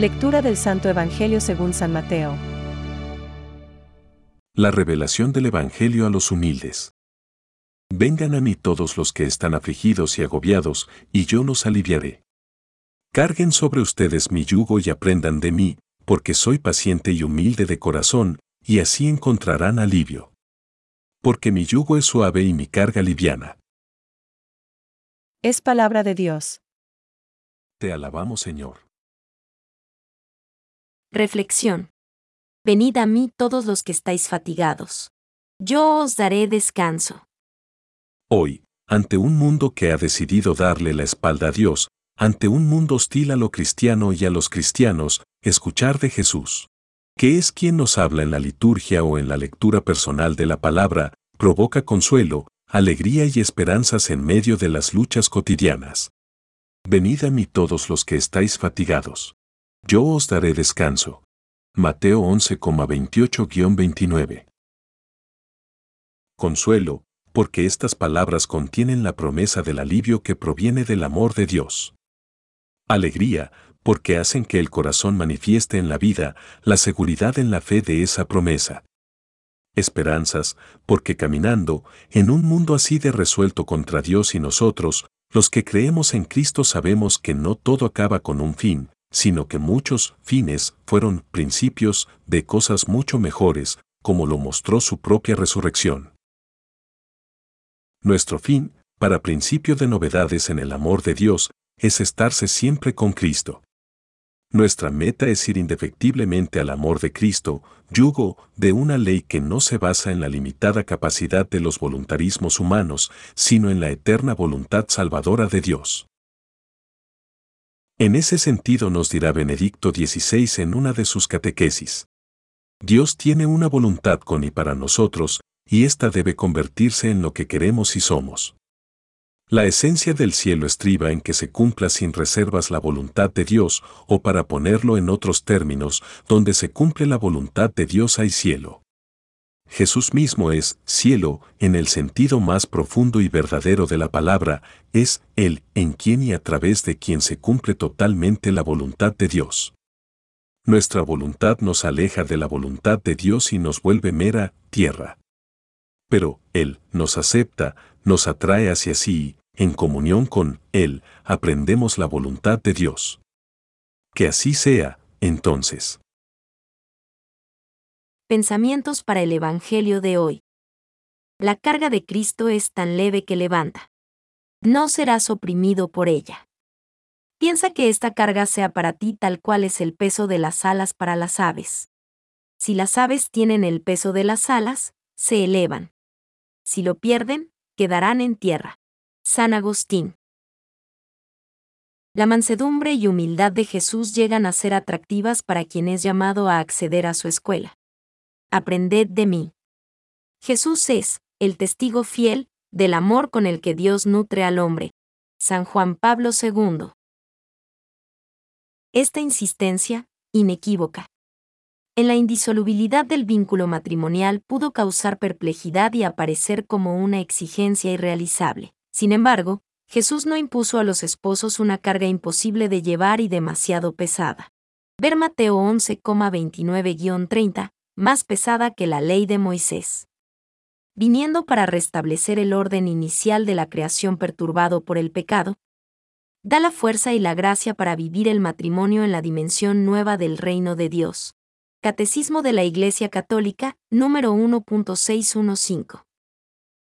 Lectura del Santo Evangelio según San Mateo. La revelación del Evangelio a los humildes. Vengan a mí todos los que están afligidos y agobiados, y yo los aliviaré. Carguen sobre ustedes mi yugo y aprendan de mí, porque soy paciente y humilde de corazón, y así encontrarán alivio. Porque mi yugo es suave y mi carga liviana. Es palabra de Dios. Te alabamos, Señor. Reflexión. Venid a mí todos los que estáis fatigados. Yo os daré descanso. Hoy, ante un mundo que ha decidido darle la espalda a Dios, ante un mundo hostil a lo cristiano y a los cristianos, escuchar de Jesús, que es quien nos habla en la liturgia o en la lectura personal de la palabra, provoca consuelo, alegría y esperanzas en medio de las luchas cotidianas. Venid a mí todos los que estáis fatigados. Yo os daré descanso. Mateo 11,28-29. Consuelo, porque estas palabras contienen la promesa del alivio que proviene del amor de Dios. Alegría, porque hacen que el corazón manifieste en la vida la seguridad en la fe de esa promesa. Esperanzas, porque caminando, en un mundo así de resuelto contra Dios y nosotros, los que creemos en Cristo sabemos que no todo acaba con un fin, sino que muchos fines fueron principios de cosas mucho mejores, como lo mostró su propia resurrección. Nuestro fin, para principio de novedades en el amor de Dios, es estarse siempre con Cristo. Nuestra meta es ir indefectiblemente al amor de Cristo, yugo de una ley que no se basa en la limitada capacidad de los voluntarismos humanos, sino en la eterna voluntad salvadora de Dios. En ese sentido nos dirá Benedicto XVI en una de sus catequesis. Dios tiene una voluntad con y para nosotros, y ésta debe convertirse en lo que queremos y somos. La esencia del cielo estriba en que se cumpla sin reservas la voluntad de Dios, o para ponerlo en otros términos, donde se cumple la voluntad de Dios hay cielo. Jesús mismo es cielo en el sentido más profundo y verdadero de la palabra, es el en quien y a través de quien se cumple totalmente la voluntad de Dios. Nuestra voluntad nos aleja de la voluntad de Dios y nos vuelve mera tierra. Pero Él nos acepta, nos atrae hacia sí, en comunión con Él, aprendemos la voluntad de Dios. Que así sea, entonces. Pensamientos para el Evangelio de hoy. La carga de Cristo es tan leve que levanta. No serás oprimido por ella. Piensa que esta carga sea para ti tal cual es el peso de las alas para las aves. Si las aves tienen el peso de las alas, se elevan. Si lo pierden, quedarán en tierra. San Agustín. La mansedumbre y humildad de Jesús llegan a ser atractivas para quien es llamado a acceder a su escuela aprended de mí. Jesús es, el testigo fiel, del amor con el que Dios nutre al hombre. San Juan Pablo II. Esta insistencia, inequívoca, en la indisolubilidad del vínculo matrimonial pudo causar perplejidad y aparecer como una exigencia irrealizable. Sin embargo, Jesús no impuso a los esposos una carga imposible de llevar y demasiado pesada. Ver Mateo 11,29-30, más pesada que la ley de Moisés. Viniendo para restablecer el orden inicial de la creación perturbado por el pecado, da la fuerza y la gracia para vivir el matrimonio en la dimensión nueva del reino de Dios. Catecismo de la Iglesia Católica, número 1.615.